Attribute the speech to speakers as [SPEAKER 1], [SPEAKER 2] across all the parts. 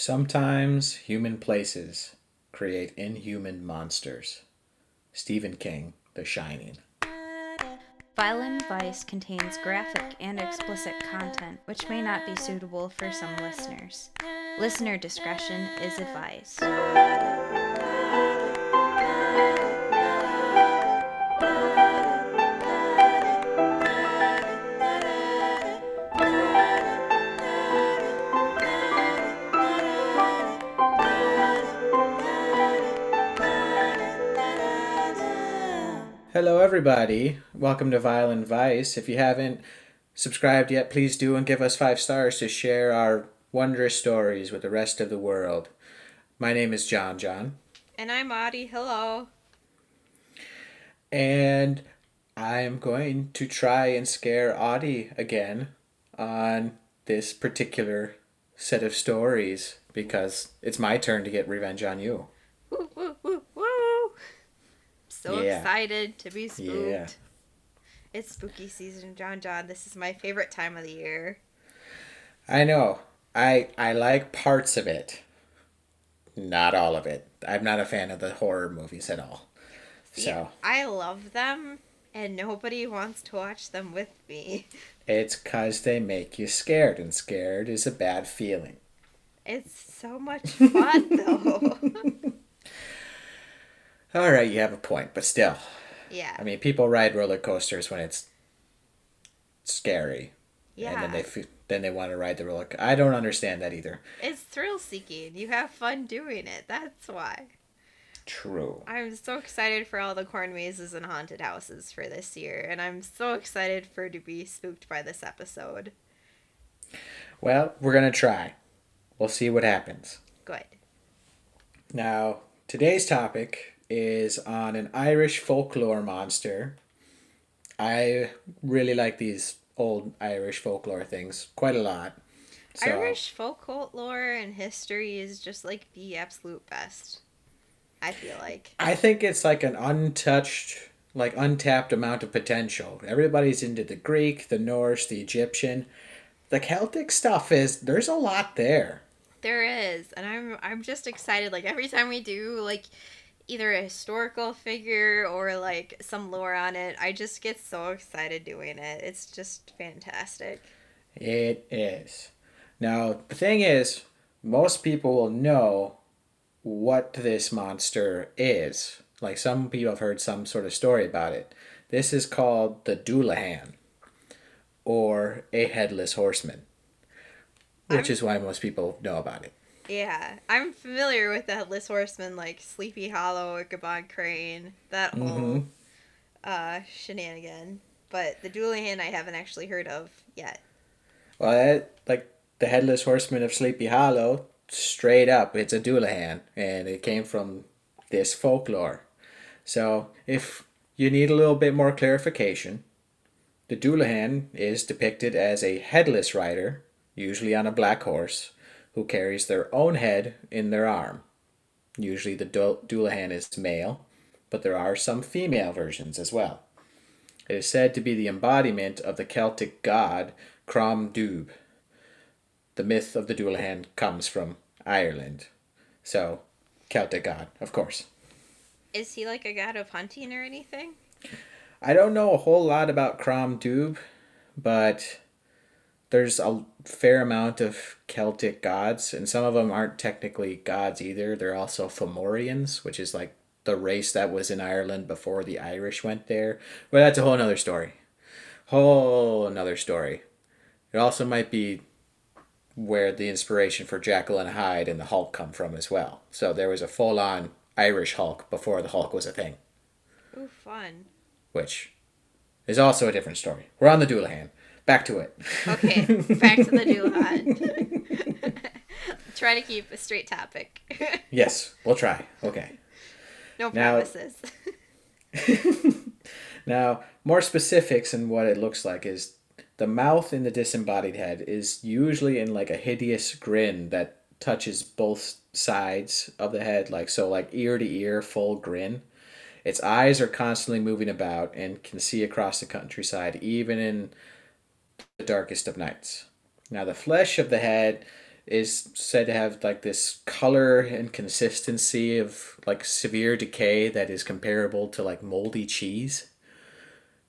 [SPEAKER 1] Sometimes human places create inhuman monsters. Stephen King, The Shining.
[SPEAKER 2] Violent Vice contains graphic and explicit content which may not be suitable for some listeners. Listener discretion is advised.
[SPEAKER 1] Hello, everybody. Welcome to Violent Vice. If you haven't subscribed yet, please do and give us five stars to share our wondrous stories with the rest of the world. My name is John John,
[SPEAKER 2] And I'm Audie. Hello.
[SPEAKER 1] and I am going to try and scare Audie again on this particular set of stories because it's my turn to get revenge on you.
[SPEAKER 2] Woo, woo. So
[SPEAKER 1] Yeah.
[SPEAKER 2] excited to be spooked.
[SPEAKER 1] Yeah.
[SPEAKER 2] It's spooky season, John John. This is my favorite time of the year.
[SPEAKER 1] I know. I I like parts of it. Not all of it. I'm not a fan of the horror movies at all. So
[SPEAKER 2] I love them, and nobody wants to watch them with me.
[SPEAKER 1] it's cause they make you scared, and scared is a bad feeling.
[SPEAKER 2] It's so much fun, though.
[SPEAKER 1] All right, you have a point, but still,
[SPEAKER 2] yeah.
[SPEAKER 1] I mean, people ride roller coasters when it's scary,
[SPEAKER 2] yeah.
[SPEAKER 1] and then they f- then they want to ride the roller. Co- I don't understand that either.
[SPEAKER 2] It's thrill seeking. You have fun doing it. That's why.
[SPEAKER 1] True.
[SPEAKER 2] I'm so excited for all the corn mazes and haunted houses for this year, and I'm so excited for to be spooked by this episode.
[SPEAKER 1] Well, we're gonna try. We'll see what happens.
[SPEAKER 2] Good.
[SPEAKER 1] Now, today's topic is on an Irish folklore monster. I really like these old Irish folklore things quite a lot. So,
[SPEAKER 2] Irish folklore and history is just like the absolute best. I feel like.
[SPEAKER 1] I think it's like an untouched, like untapped amount of potential. Everybody's into the Greek, the Norse, the Egyptian. The Celtic stuff is there's a lot there.
[SPEAKER 2] There is, and I'm I'm just excited. Like every time we do like either a historical figure or like some lore on it, I just get so excited doing it. It's just fantastic.
[SPEAKER 1] It is. Now, the thing is, most people will know what this monster is. Like some people have heard some sort of story about it. This is called the Dullahan or a headless horseman, which
[SPEAKER 2] I'm-
[SPEAKER 1] is why most people know about it.
[SPEAKER 2] Yeah, I'm familiar with the headless horseman, like Sleepy Hollow, Ichabod Crane, that whole
[SPEAKER 1] Mhm.
[SPEAKER 2] uh, shenanigan. But the Dullahan I haven't actually heard of yet.
[SPEAKER 1] Well, that, like the headless horseman of Sleepy Hollow, straight up, it's a Dullahan, and it came from this folklore. So, if you need a little bit more clarification, the Dullahan is depicted as a headless rider, usually on a black horse, who carries their own head in their arm. Usually, the Dullahan is male, but there are some female versions as well. It is said to be the embodiment of the Celtic god Crom Dubh. The myth of the Dullahan comes from Ireland. So, Celtic god, of course.
[SPEAKER 2] Is he like a god of hunting or anything?
[SPEAKER 1] I don't know a whole lot about Crom Dubh, but there's a fair amount of Celtic gods, and some of them aren't technically gods either. They're also Fomorians, which is like the race that was in Ireland before the Irish went there. But that's a whole nother story. Whole another story. It also might be where the inspiration for Jekyll and Hyde and the Hulk come from as well. So there was a full on Irish Hulk before the Hulk was a thing
[SPEAKER 2] Ooh, fun.
[SPEAKER 1] which is also a different story. We're on the Dullahan. Back to it.
[SPEAKER 2] Okay, back to the Dullahan. Try to keep a straight topic.
[SPEAKER 1] yes, we'll try. Okay.
[SPEAKER 2] no promises.
[SPEAKER 1] Now, more specifics in what it looks like is the mouth in the disembodied head is usually in like a hideous grin that touches both sides of the head, like so, like ear to ear, full grin. Its eyes are constantly moving about and can see across the countryside, even in the darkest of nights. Now, the flesh of the head is said to have like this color and consistency of like severe decay that is comparable to like moldy cheese.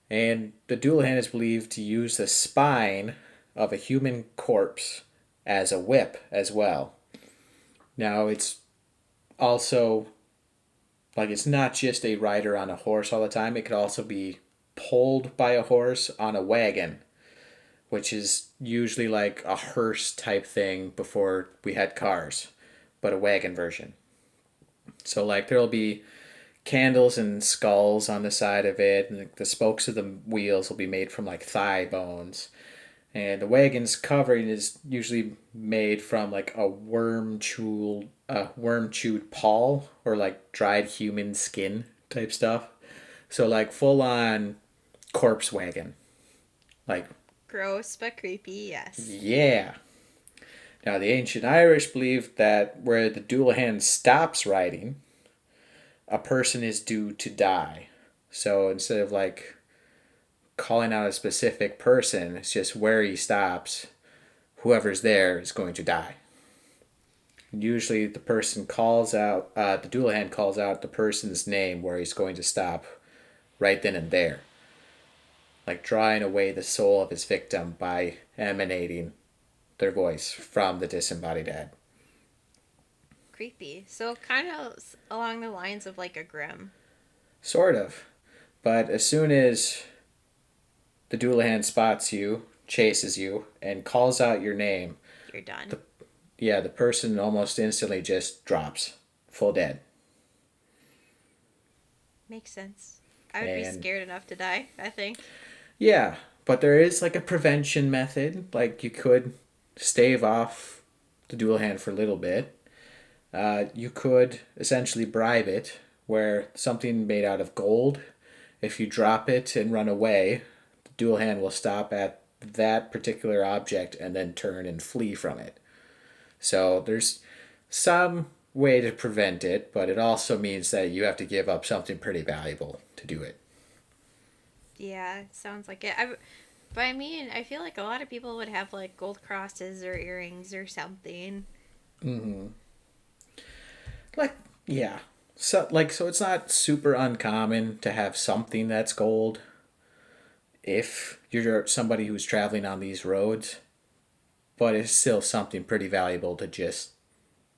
[SPEAKER 1] And the Dullahan is believed to use the spine of a human corpse as a whip as well. Now it's also like it's not just a rider on a horse all the time, it could also be pulled by a horse on a wagon which is usually like a hearse type thing before we had cars, but a wagon version. So like there'll be candles and skulls on the side of it, and the spokes of the wheels will be made from like thigh bones. And the wagon's covering is usually made from like a worm chewed, a worm chewed pall or like dried human skin type stuff. So like full on corpse wagon, like
[SPEAKER 2] Gross but creepy, yes.
[SPEAKER 1] Yeah. Now, the ancient Irish believed that where the Dullahan stops writing, a person is due to die. So instead of like calling out a specific person, it's just where he stops, whoever's there is going to die. Usually, the person calls out, uh, the Dullahan calls out the person's name where he's going to stop right then and there like drawing away the soul of his victim by emanating their voice from the disembodied dead.
[SPEAKER 2] Creepy. So kind of along the lines of like a grim.
[SPEAKER 1] Sort of. But as soon as the Dullahan spots you, chases you, and calls out your name,
[SPEAKER 2] you're done.
[SPEAKER 1] The, yeah, the person almost instantly just drops, full dead.
[SPEAKER 2] Makes sense. I would and, be scared enough to die, I think.
[SPEAKER 1] Yeah, but there is like a prevention method. Like you could stave off the Dullahan for a little bit. Uh, you could essentially bribe it, where something made out of gold, if you drop it and run away, the Dullahan will stop at that particular object and then turn and flee from it. So there's some way to prevent it, but it also means that you have to give up something pretty valuable to do it.
[SPEAKER 2] Yeah, sounds like it. I, but I mean, I feel like a lot of people would have like gold crosses or earrings or something.
[SPEAKER 1] Mm-hmm. Like, yeah. So, like, so it's not super uncommon to have something that's gold if you're somebody who's traveling on these roads, but it's still something pretty valuable to just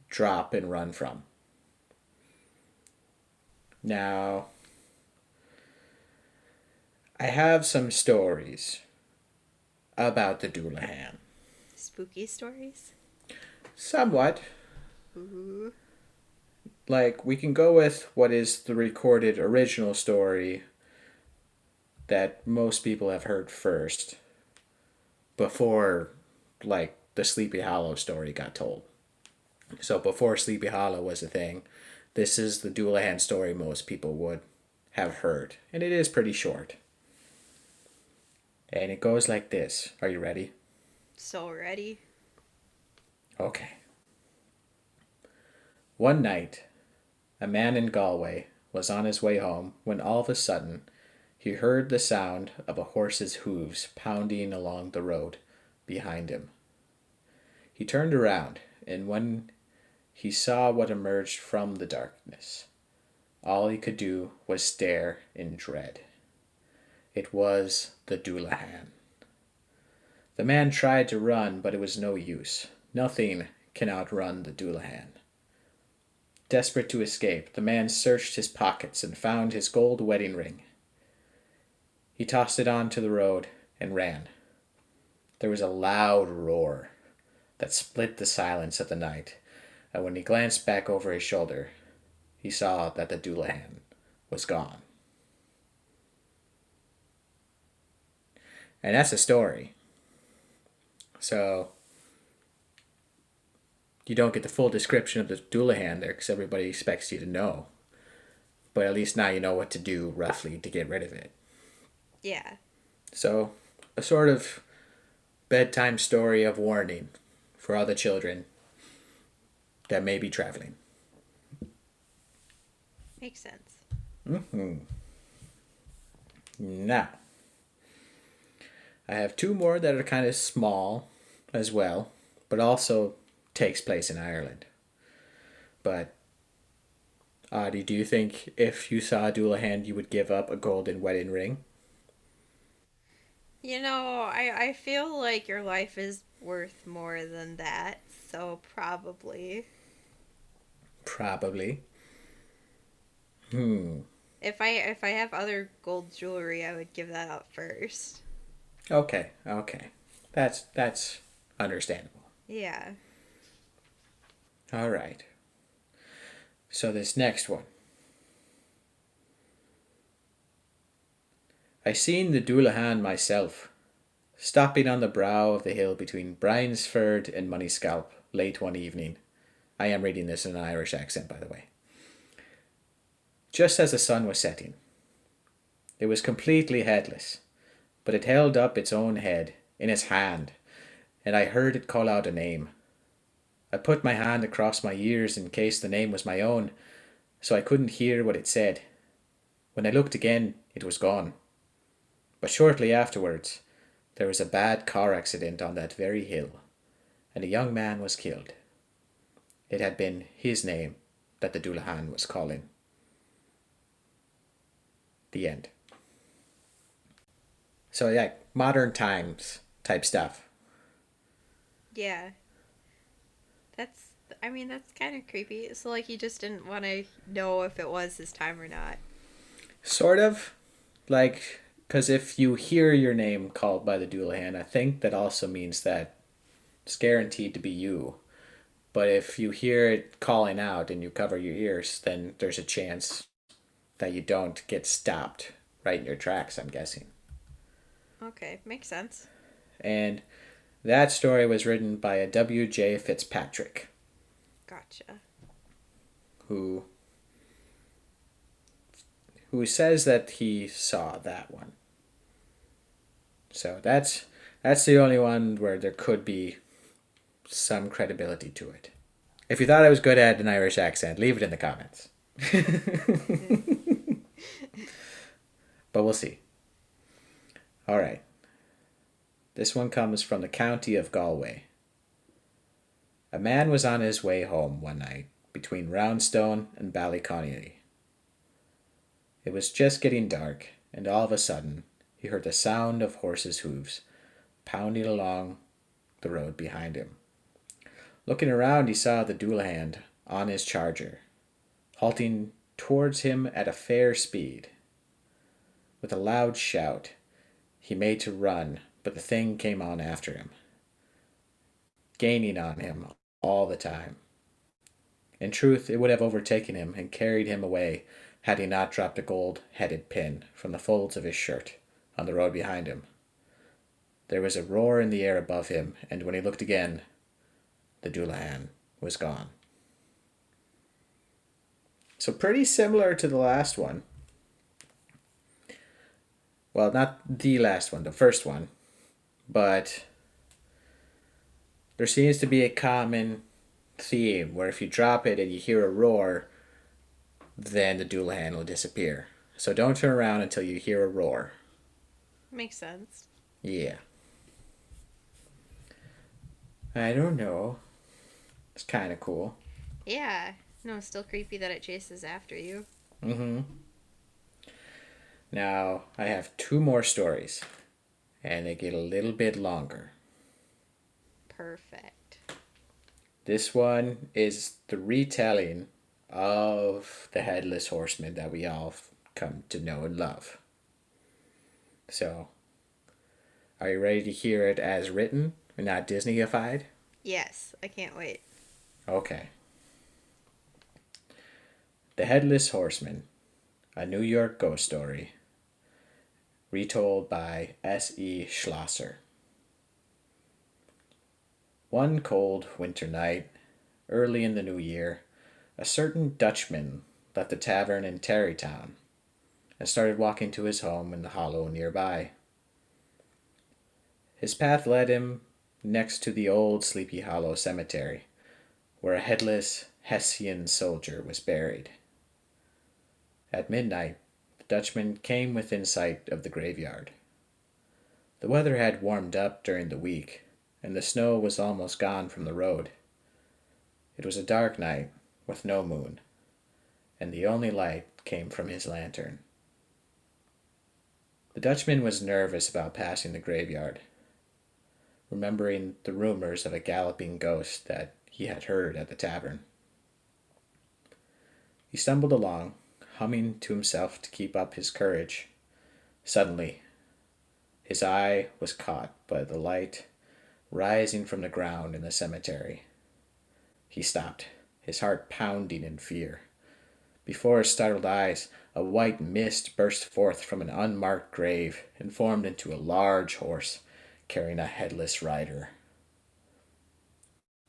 [SPEAKER 1] drop and run from. Now, I have some stories about the Dullahan.
[SPEAKER 2] Spooky stories?
[SPEAKER 1] Somewhat. Ooh. Like, we can go with what is the recorded original story that most people have heard first before, like, the Sleepy Hollow story got told. So, before Sleepy Hollow was a thing, this is the Dullahan story most people would have heard. And it is pretty short. And it goes like this. Are you ready?
[SPEAKER 2] So ready.
[SPEAKER 1] Okay. One night, a man in Galway was on his way home when all of a sudden he heard the sound of a horse's hooves pounding along the road behind him. He turned around, and when he saw what emerged from the darkness, all he could do was stare in dread. It was the Dullahan. The man tried to run, but it was no use. Nothing can outrun the Dullahan. Desperate to escape, the man searched his pockets and found his gold wedding ring. He tossed it onto the road and ran. There was a loud roar that split the silence of the night, and when he glanced back over his shoulder, he saw that the Dullahan was gone. And that's a story. So you don't get the full description of the Dullahan there because everybody expects you to know. But at least now you know what to do roughly to get rid of it.
[SPEAKER 2] Yeah.
[SPEAKER 1] So a sort of bedtime story of warning for all the children that may be traveling.
[SPEAKER 2] Makes sense.
[SPEAKER 1] Mm-hmm. Now, I have two more that are kind of small as well, but also takes place in Ireland. But Audie, do you think if you saw a Dullahan, you would give up a golden wedding ring?
[SPEAKER 2] You know, I, I feel like your life is worth more than that, so probably.
[SPEAKER 1] Probably. Hmm.
[SPEAKER 2] If I if I have other gold jewelry, I would give that up first.
[SPEAKER 1] Okay. Okay. That's that's understandable.
[SPEAKER 2] Yeah.
[SPEAKER 1] All right. So this next one. I seen the Dullahan myself, stopping on the brow of the hill between Bryansford and Moneyscalp late one evening. I am reading this in an Irish accent, by the way. Just as the sun was setting. It was completely headless, but it held up its own head in its hand, and I heard it call out a name. I put my hand across my ears in case the name was my own, so I couldn't hear what it said. When I looked again, it was gone. But shortly afterwards, there was a bad car accident on that very hill, and a young man was killed. It had been his name that the Dullahan was calling. The end. So, yeah, modern times type stuff.
[SPEAKER 2] Yeah. That's I mean that's kind of creepy. So like he just didn't want to know if it was his time or not.
[SPEAKER 1] Sort of. Like, because if you hear your name called by the Dullahan, I think that also means that it's guaranteed to be you. But if you hear it calling out and you cover your ears, then there's a chance that you don't get stopped right in your tracks, I'm guessing.
[SPEAKER 2] Okay, makes sense.
[SPEAKER 1] And that story was written by a W.J. Fitzpatrick.
[SPEAKER 2] Gotcha.
[SPEAKER 1] Who who says that he saw that one. So that's that's the only one where there could be some credibility to it. If you thought I was good at an Irish accent, leave it in the comments. but we'll see. All right. This one comes from the county of Galway. A man was on his way home one night between Roundstone and Ballyconneely. It was just getting dark, and all of a sudden he heard the sound of horses' hooves pounding along the road behind him. Looking around, he saw the Dullahan on his charger, halting towards him at a fair speed. With a loud shout, he made to run, but the thing came on after him, gaining on him all the time. In truth, it would have overtaken him and carried him away had he not dropped a gold headed pin from the folds of his shirt on the road behind him. There was a roar in the air above him, and when he looked again, the Dullahan was gone. So, pretty similar to the last one. Well, not the last one, the first one. But there seems to be a common theme where if you drop it and you hear a roar, then the Dullahan will disappear. So don't turn around until you hear a roar.
[SPEAKER 2] Makes sense.
[SPEAKER 1] Yeah. I don't know. It's kind of cool.
[SPEAKER 2] Yeah. No, it's still creepy that it chases after you.
[SPEAKER 1] Mm-hmm. Now, I have two more stories, and they get a little bit longer.
[SPEAKER 2] Perfect.
[SPEAKER 1] This one is the retelling of the Headless Horseman that we all come to know and love. So, are you ready to hear it as written and not Disneyified?
[SPEAKER 2] Yes, I can't wait.
[SPEAKER 1] Okay. The Headless Horseman, a New York ghost story, retold by S. E. Schlosser. One cold winter night, early in the new year, a certain Dutchman left the tavern in Tarrytown and started walking to his home in the hollow nearby. His path led him next to the old Sleepy Hollow cemetery, where a headless Hessian soldier was buried. At midnight, Dutchman came within sight of the graveyard. The weather had warmed up during the week, and the snow was almost gone from the road. It was a dark night with no moon, and the only light came from his lantern. The Dutchman was nervous about passing the graveyard, remembering the rumors of a galloping ghost that he had heard at the tavern. He stumbled along, humming to himself to keep up his courage. Suddenly, his eye was caught by the light rising from the ground in the cemetery. He stopped, his heart pounding in fear. Before his startled eyes, a white mist burst forth from an unmarked grave and formed into a large horse carrying a headless rider.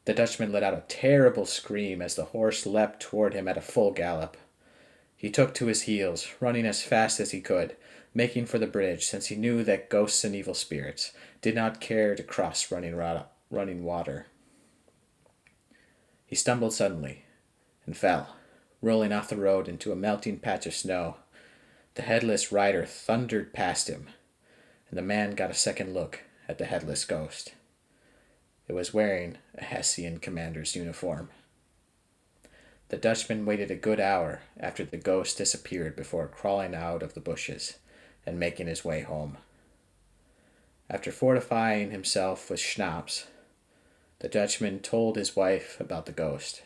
[SPEAKER 1] The Dutchman let out a terrible scream as the horse leapt toward him at a full gallop. He took to his heels, running as fast as he could, making for the bridge, since he knew that ghosts and evil spirits did not care to cross running, running water. He stumbled suddenly and fell, rolling off the road into a melting patch of snow. The headless rider thundered past him, and the man got a second look at the headless ghost. It was wearing a Hessian commander's uniform. The Dutchman waited a good hour after the ghost disappeared before crawling out of the bushes and making his way home. After fortifying himself with schnapps, the Dutchman told his wife about the ghost.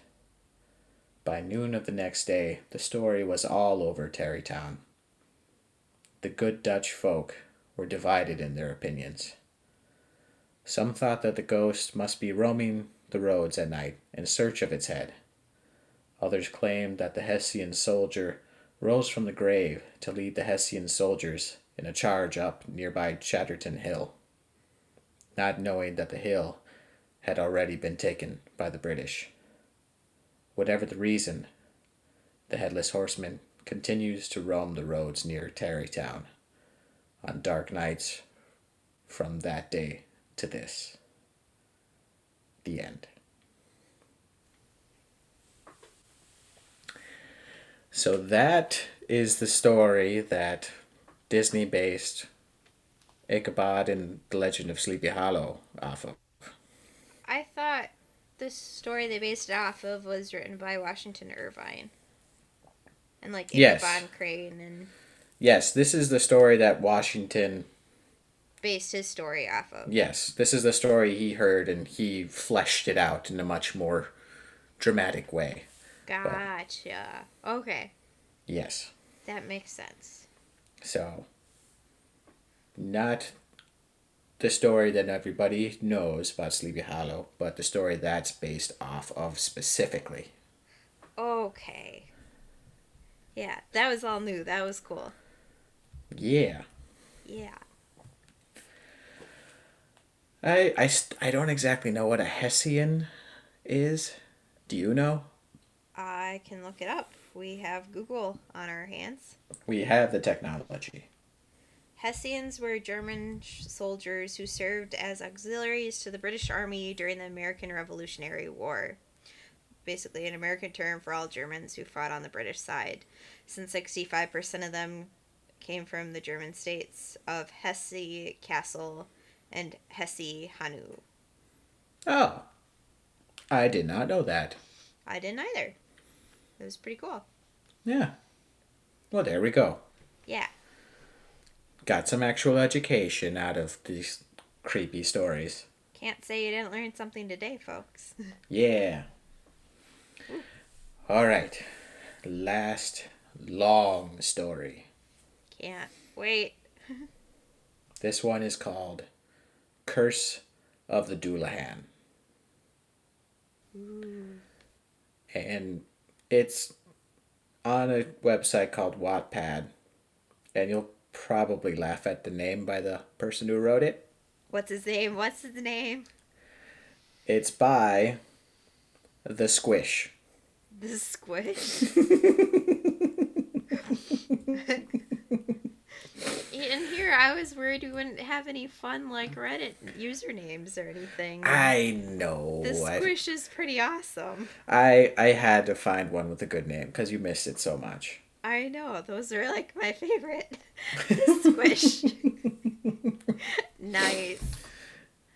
[SPEAKER 1] By noon of the next day, the story was all over Tarrytown. The good Dutch folk were divided in their opinions. Some thought that the ghost must be roaming the roads at night in search of its head. Others claimed that the Hessian soldier rose from the grave to lead the Hessian soldiers in a charge up nearby Chatterton Hill, not knowing that the hill had already been taken by the British. Whatever the reason, the Headless Horseman continues to roam the roads near Tarrytown on dark nights from that day to this. The end. So that is the story that Disney based Ichabod and the Legend of Sleepy Hollow off of.
[SPEAKER 2] I thought the story they based it off of was written by Washington Irving. And like Ichabod
[SPEAKER 1] Yes.
[SPEAKER 2] Crane and
[SPEAKER 1] Yes, this is the story that Washington.
[SPEAKER 2] based his story off of.
[SPEAKER 1] Yes, this is the story he heard and he fleshed it out in a much more dramatic way.
[SPEAKER 2] Gotcha. Okay.
[SPEAKER 1] Yes.
[SPEAKER 2] That makes sense.
[SPEAKER 1] So, not the story that everybody knows about Sleepy Hollow, but the story that's based off of specifically.
[SPEAKER 2] Okay. Yeah, that was all new. That was cool.
[SPEAKER 1] Yeah.
[SPEAKER 2] Yeah.
[SPEAKER 1] I, I, st- I don't exactly know what a Hessian is. Do you know?
[SPEAKER 2] I can look it up. We have Google on our hands.
[SPEAKER 1] We have the technology.
[SPEAKER 2] Hessians were German soldiers who served as auxiliaries to the British Army during the American Revolutionary War. Basically, an American term for all Germans who fought on the British side, since 65% of them came from the German states of Hesse, Kassel, and Hesse Hanau.
[SPEAKER 1] Oh. I did not know that.
[SPEAKER 2] I didn't either. It was pretty cool.
[SPEAKER 1] Yeah. Well, there we go.
[SPEAKER 2] Yeah.
[SPEAKER 1] Got some actual education out of these creepy stories.
[SPEAKER 2] Can't say you didn't learn something today, folks.
[SPEAKER 1] Yeah. All right. Last long story.
[SPEAKER 2] Can't wait.
[SPEAKER 1] This one is called Curse of the Dullahan. And it's on a website called Wattpad. And you'll probably laugh at the name by the person who wrote it.
[SPEAKER 2] What's his name? What's his name?
[SPEAKER 1] It's by The Squish.
[SPEAKER 2] The squish. In here, I was worried we wouldn't have any fun like Reddit usernames or anything.
[SPEAKER 1] I know.
[SPEAKER 2] the
[SPEAKER 1] I-
[SPEAKER 2] squish is pretty awesome.
[SPEAKER 1] I I had to find one with a good name because you missed it so much.
[SPEAKER 2] I know those are like my favorite. squish. nice.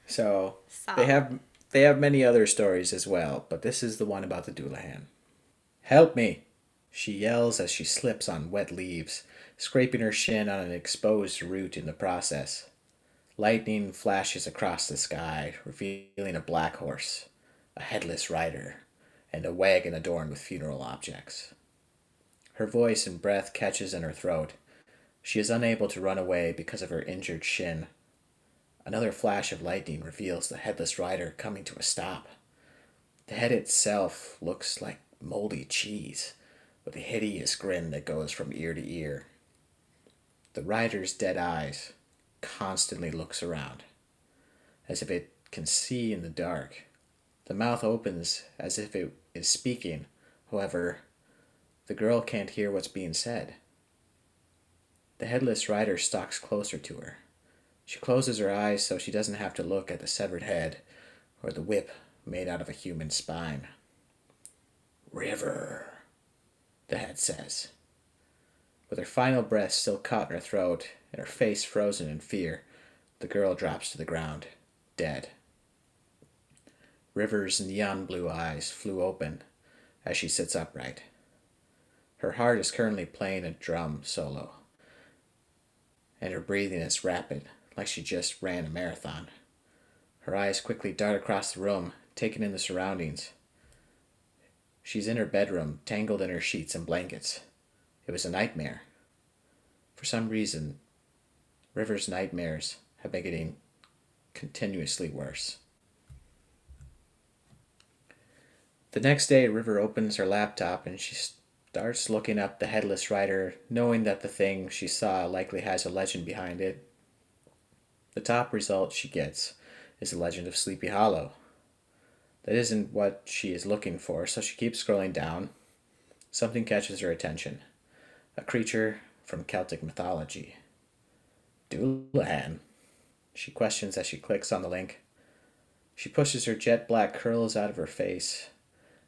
[SPEAKER 1] So
[SPEAKER 2] Solid.
[SPEAKER 1] they have They have many other stories as well, but this is the one about the Dullahan. Help me! She yells as she slips on wet leaves, scraping her shin on an exposed root in the process. Lightning flashes across the sky, revealing a black horse, a headless rider, and a wagon adorned with funeral objects. Her voice and breath catches in her throat. She is unable to run away because of her injured shin. Another flash of lightning reveals the headless rider coming to a stop. The head itself looks like moldy cheese, with a hideous grin that goes from ear to ear. The rider's dead eyes constantly looks around, as if it can see in the dark. The mouth opens as if it is speaking, however, the girl can't hear what's being said. The headless rider stalks closer to her. She closes her eyes so she doesn't have to look at the severed head or the whip made out of a human spine. River, the head says. With her final breath still caught in her throat and her face frozen in fear, the girl drops to the ground, dead. River's neon blue eyes flew open as she sits upright. Her heart is currently playing a drum solo, and her breathing is rapid, like she just ran a marathon. Her eyes quickly dart across the room, taking in the surroundings. She's in her bedroom, tangled in her sheets and blankets. It was a nightmare. For some reason, River's nightmares have been getting continuously worse. The next day, River opens her laptop and she starts looking up the headless rider, knowing that the thing she saw likely has a legend behind it. The top result she gets is the legend of Sleepy Hollow. That isn't what she is looking for, so she keeps scrolling down. Something catches her attention a creature from Celtic mythology. Dullahan. She questions as she clicks on the link. She pushes her jet black curls out of her face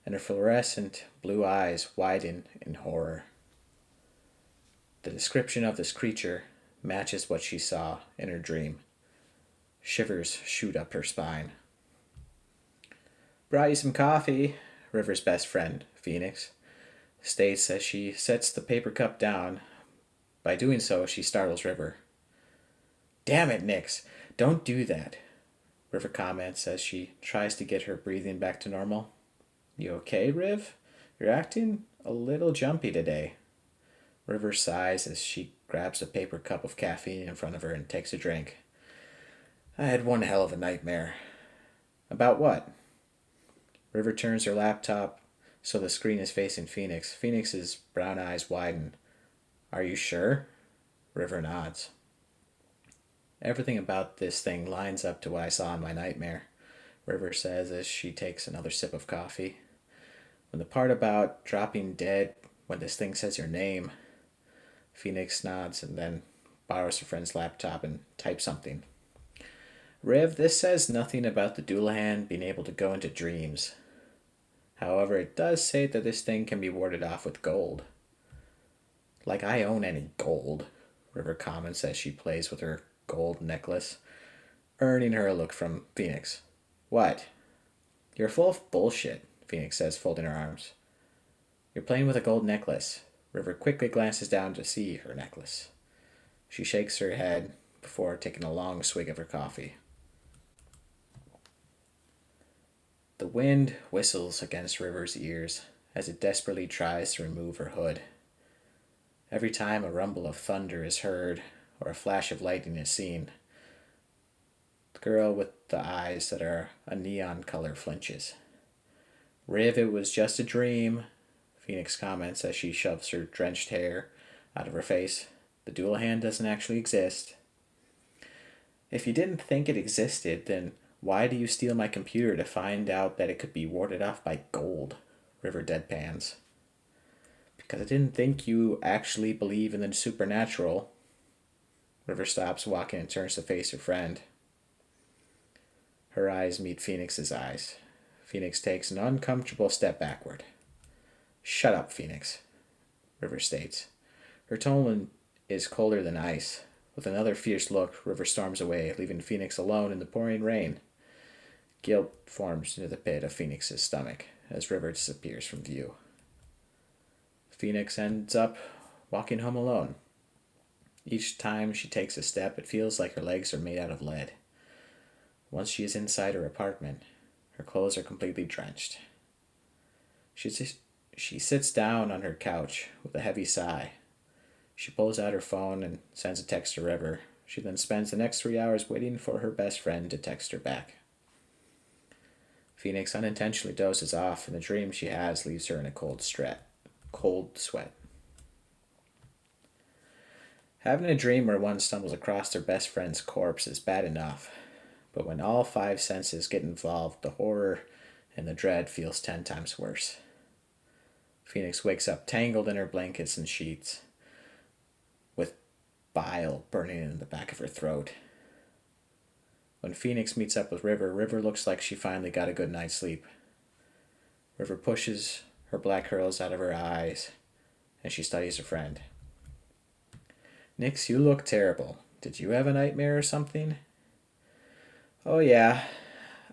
[SPEAKER 1] and her fluorescent blue eyes widen in horror. The description of this creature matches what she saw in her dream. Shivers shoot up her spine. Brought you some coffee, River's best friend, Phoenix, states as she sets the paper cup down. By doing so, she startles River. Damn it, Nix! Don't do that, River comments as she tries to get her breathing back to normal. You okay, Riv? You're acting a little jumpy today. River sighs as she grabs a paper cup of caffeine in front of her and takes a drink. I had one hell of a nightmare. About what? River turns her laptop so the screen is facing Phoenix. Phoenix's brown eyes widen. Are you sure? River nods. Everything about this thing lines up to what I saw in my nightmare, River says as she takes another sip of coffee. When the part about dropping dead when this thing says your name, Phoenix nods and then borrows her friend's laptop and types something. Riv, this says nothing about the Dullahan being able to go into dreams. However, it does say that this thing can be warded off with gold. Like I own any gold, River comments as she plays with her gold necklace, earning her a look from Phoenix. What? You're full of bullshit. Phoenix says, folding her arms. You're playing with a gold necklace. River quickly glances down to see her necklace. She shakes her head before taking a long swig of her coffee. The wind whistles against River's ears as it desperately tries to remove her hood. Every time a rumble of thunder is heard or a flash of lightning is seen, the girl with the eyes that are a neon color flinches. Riv, it was just a dream, Phoenix comments as she shoves her drenched hair out of her face. The Dullahan doesn't actually exist. If you didn't think it existed, then why do you steal my computer to find out that it could be warded off by gold? River deadpans. Because I didn't think you actually believe in the supernatural. River stops walking and turns to face her friend. Her eyes meet Phoenix's eyes. Phoenix takes an uncomfortable step backward. Shut up, Phoenix, River states. Her tone is colder than ice. With another fierce look, River storms away, leaving Phoenix alone in the pouring rain. Guilt forms into the pit of Phoenix's stomach as River disappears from view. Phoenix ends up walking home alone. Each time she takes a step, it feels like her legs are made out of lead. Once she is inside her apartment, her clothes are completely drenched. She, she sits down on her couch with a heavy sigh. She pulls out her phone and sends a text to River. She then spends the next three hours waiting for her best friend to text her back. Phoenix unintentionally dozes off, and the dream she has leaves her in a cold sweat. Cold sweat. Having a dream where one stumbles across their best friend's corpse is bad enough, but when all five senses get involved, the horror and the dread feels ten times worse. Phoenix wakes up tangled in her blankets and sheets, with bile burning in the back of her throat. When Phoenix meets up with River, River looks like she finally got a good night's sleep. River pushes her black curls out of her eyes, and she studies her friend. Nix, you look terrible. Did you have a nightmare or something? Oh, yeah.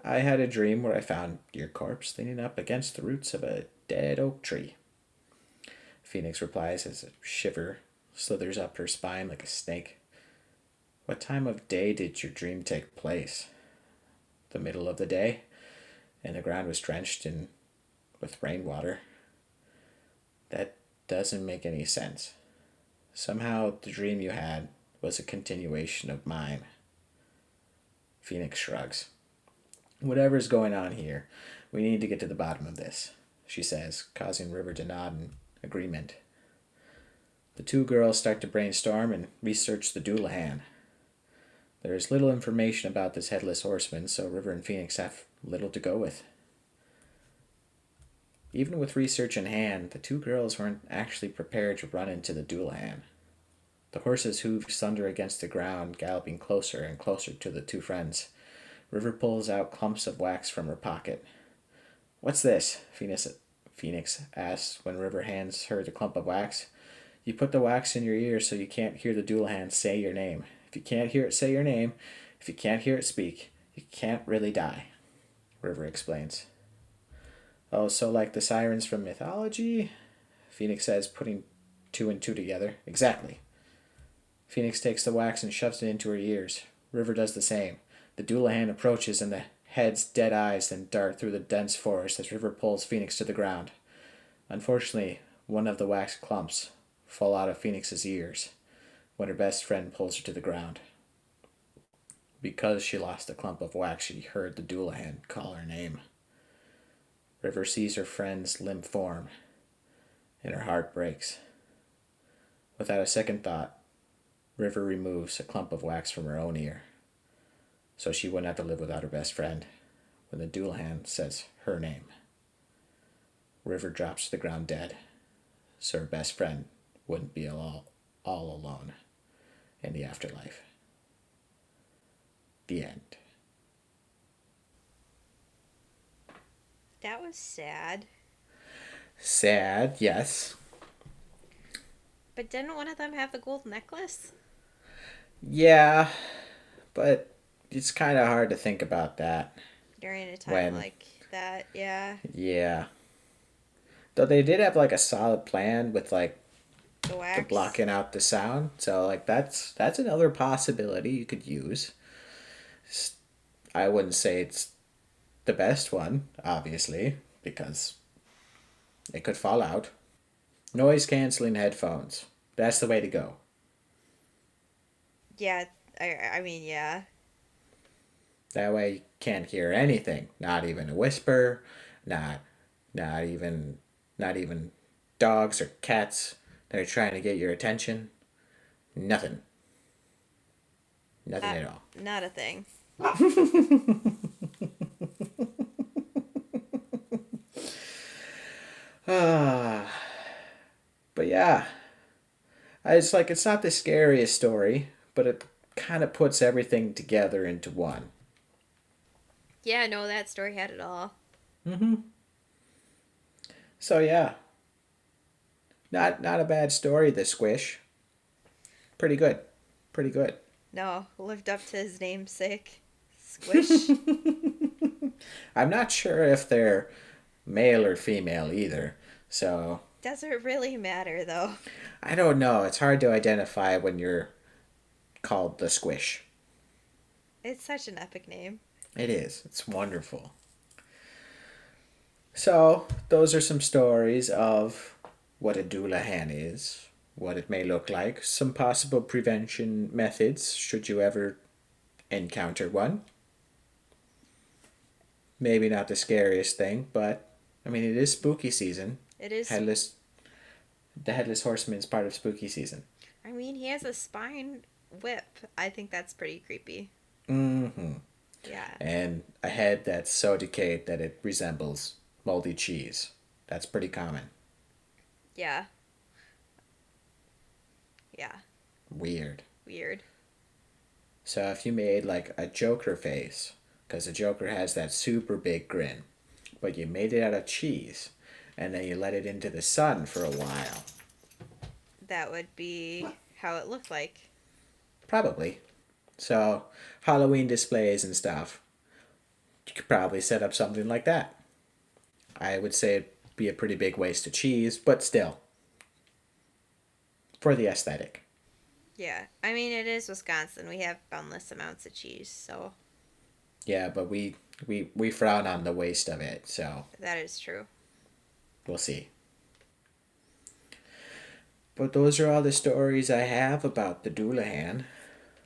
[SPEAKER 1] I had a dream where I found your corpse leaning up against the roots of a dead oak tree. Phoenix replies as a shiver slithers up her spine like a snake. What time of day did your dream take place? The middle of the day, and the ground was drenched in with rainwater. That doesn't make any sense. Somehow the dream you had was a continuation of mine. Phoenix shrugs. Whatever's going on here, we need to get to the bottom of this, she says, causing River to nod in agreement. The two girls start to brainstorm and research the Dullahan. There is little information about this headless horseman, so River and Phoenix have little to go with. Even with research in hand, the two girls weren't actually prepared to run into the Dullahan. The horses hooved thunder against the ground, galloping closer and closer to the two friends. River pulls out clumps of wax from her pocket. What's this? Phoenix, Phoenix asks when River hands her the clump of wax. You put the wax in your ear so you can't hear the Dullahan say your name. If you can't hear it say your name, if you can't hear it speak, you can't really die, River explains. Oh, so like the sirens from mythology? Phoenix says, putting two and two together. Exactly. Phoenix takes the wax and shoves it into her ears. River does the same. The Dullahan approaches and the head's dead eyes then dart through the dense forest as River pulls Phoenix to the ground. Unfortunately, one of the wax clumps fall out of Phoenix's ears when her best friend pulls her to the ground. Because she lost a clump of wax, she heard the Dullahan call her name. River sees her friend's limp form, and her heart breaks. Without a second thought, River removes a clump of wax from her own ear, so she wouldn't have to live without her best friend when the Dullahan says her name. River drops to the ground dead, so her best friend wouldn't be all, all alone in the afterlife. The end.
[SPEAKER 2] That was sad.
[SPEAKER 1] Sad, yes.
[SPEAKER 2] But didn't one of them have the gold necklace?
[SPEAKER 1] Yeah, but it's kind of hard to think about that.
[SPEAKER 2] During a time
[SPEAKER 1] When-
[SPEAKER 2] like that, yeah.
[SPEAKER 1] Yeah. Though they did have like a solid plan with like
[SPEAKER 2] The wax.
[SPEAKER 1] the blocking out the sound, so like that's that's another possibility you could use. I wouldn't say it's the best one, obviously, because it could fall out. Noise canceling headphones. That's the way to go.
[SPEAKER 2] Yeah, I, I mean, yeah.
[SPEAKER 1] That way you can't hear anything, not even a whisper, not not even not even dogs or cats that are trying to get your attention. Nothing. Nothing
[SPEAKER 2] Uh,
[SPEAKER 1] at all.
[SPEAKER 2] Not a thing.
[SPEAKER 1] Ah. But yeah. It's like it's not the scariest story, but it kind of puts everything together into one.
[SPEAKER 2] Yeah, no, that story had it all.
[SPEAKER 1] Mm-hmm. So yeah. Not not a bad story, the squish. Pretty good. Pretty good.
[SPEAKER 2] No, lived up to his namesake. Squish.
[SPEAKER 1] I'm not sure if they're male or female either. So
[SPEAKER 2] Does it really matter though?
[SPEAKER 1] I don't know. It's hard to identify when you're called the squish.
[SPEAKER 2] It's such an epic name.
[SPEAKER 1] It is. It's wonderful. So, those are some stories of what a Dullahan is, what it may look like, some possible prevention methods should you ever encounter one. Maybe not the scariest thing, but I mean, it is spooky season.
[SPEAKER 2] It is.
[SPEAKER 1] Headless. The headless horseman is part of spooky season.
[SPEAKER 2] I mean, he has a spine whip. I think that's pretty creepy.
[SPEAKER 1] Mm-hmm.
[SPEAKER 2] Yeah.
[SPEAKER 1] And a head that's so decayed that it resembles moldy cheese. That's pretty common.
[SPEAKER 2] Yeah. Yeah.
[SPEAKER 1] Weird.
[SPEAKER 2] Weird.
[SPEAKER 1] So if you made like a Joker face, because the Joker has that super big grin, but you made it out of cheese, and then you let it into the sun for a while,
[SPEAKER 2] That would be how it looked like.
[SPEAKER 1] probably. So Halloween displays and stuff, you could probably set up something like that. I would say be a pretty big waste of cheese, but still, for the aesthetic.
[SPEAKER 2] Yeah. I mean, it is Wisconsin. We have boundless amounts of cheese, so
[SPEAKER 1] Yeah, but we we we frown on the waste of it, so
[SPEAKER 2] that is true.
[SPEAKER 1] we'll see. But those are all the stories I have about the Dullahan.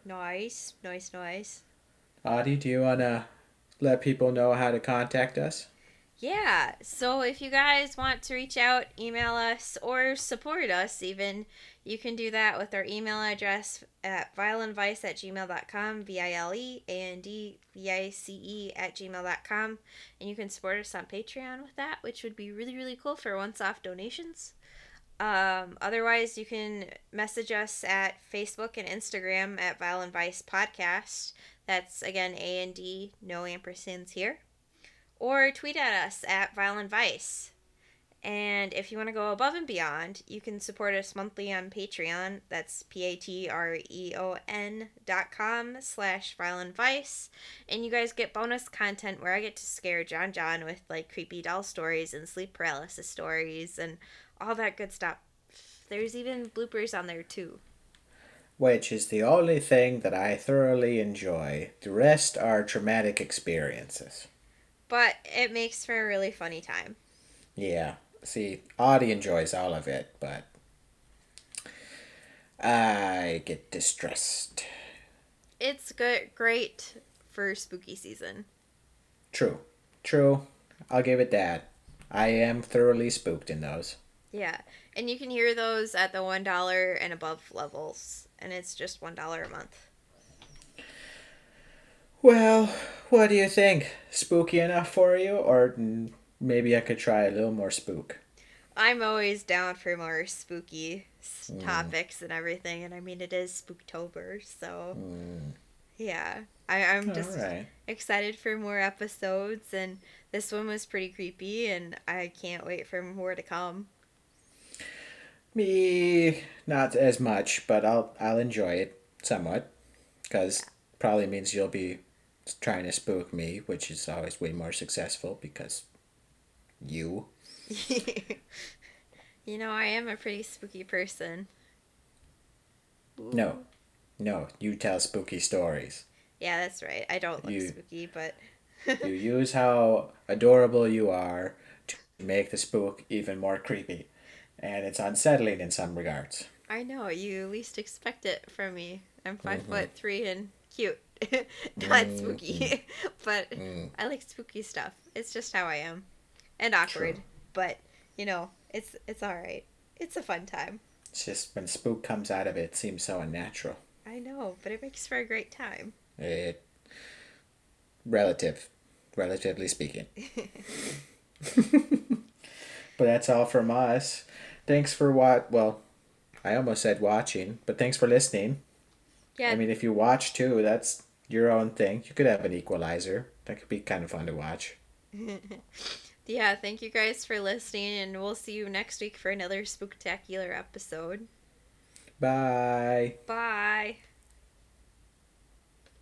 [SPEAKER 2] Nice. Nice, nice.
[SPEAKER 1] Audie, do you wanna let people know how to contact us?
[SPEAKER 2] Yeah. So if you guys want to reach out, email us, or support us even, you can do that with our email address at vileandvice at gmail.com, V I L E A N D V I C E at gmail.com. And you can support us on Patreon with that, which would be really, really cool for once off donations. Um, otherwise, you can message us at Facebook and Instagram at Vile and Vice Podcast. That's again A and D, no ampersands here or tweet at us at Vile and Vice. And if you want to go above and beyond, you can support us monthly on Patreon. That's P-A-T-R-E-O-N dot com slash Vile and Vice. And you guys get bonus content where I get to scare John John with like creepy doll stories and sleep paralysis stories and all that good stuff. There's even bloopers on there too.
[SPEAKER 1] Which is the only thing that I thoroughly enjoy. The rest are traumatic experiences.
[SPEAKER 2] But it makes for a really funny time.
[SPEAKER 1] Yeah. See, Audie enjoys all of it, but I get distressed.
[SPEAKER 2] It's good, great for spooky season.
[SPEAKER 1] True. True. I'll give it that. I am thoroughly spooked in those.
[SPEAKER 2] Yeah, and you can hear those at the one dollar and above levels, and it's just one dollar a month.
[SPEAKER 1] Well, what do you think? Spooky enough for you, or mm, maybe I could try a little more spook?
[SPEAKER 2] I'm always down for more spooky s topics and everything, and I mean it is Spooktober, so
[SPEAKER 1] Mm.
[SPEAKER 2] yeah, I, I'm just
[SPEAKER 1] right.
[SPEAKER 2] excited for more episodes, and this one was pretty creepy, and I can't wait for more to come.
[SPEAKER 1] Me, not as much, but I'll I'll enjoy it somewhat, because probably means you'll be trying to spook me, which is always way more successful because you.
[SPEAKER 2] you know, I am a pretty spooky person.
[SPEAKER 1] No, no, you tell spooky stories.
[SPEAKER 2] Yeah, that's right. I don't look
[SPEAKER 1] You-
[SPEAKER 2] spooky, but
[SPEAKER 1] You use how adorable you are to make the spook even more creepy, and it's unsettling in some regards.
[SPEAKER 2] I know you least expect it from me. I'm 5
[SPEAKER 1] Mm-hmm.
[SPEAKER 2] foot three and cute, not
[SPEAKER 1] Mm,
[SPEAKER 2] spooky, but
[SPEAKER 1] Mm.
[SPEAKER 2] I like spooky stuff. It's just how I am, and awkward.
[SPEAKER 1] True.
[SPEAKER 2] But you know, it's it's all right. It's a fun time.
[SPEAKER 1] It's just when spook comes out of it, it seems so unnatural.
[SPEAKER 2] I know, but it makes for a great time.
[SPEAKER 1] It relative, relatively speaking. but that's all from us. Thanks for what? Well, I almost said watching, but thanks for listening.
[SPEAKER 2] Yeah,
[SPEAKER 1] I mean, if you watch too, that's your own thing. You could have an equalizer. That could be kind of fun to watch.
[SPEAKER 2] yeah. Thank you guys for listening, and we'll see you next week for another spooktacular episode.
[SPEAKER 1] Bye.
[SPEAKER 2] Bye.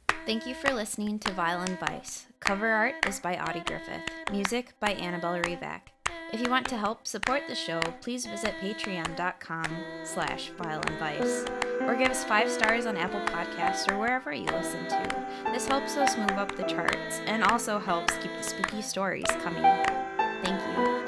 [SPEAKER 2] Bye. Thank you for listening to Vile and Vice. Cover art is by Audie Griffith. Music by Annabelle Revac. If you want to help support the show, please visit patreon.com slash vileandvice or give us five stars on Apple Podcasts or wherever you listen to. This helps us move up the charts and also helps keep the spooky stories coming. Thank you.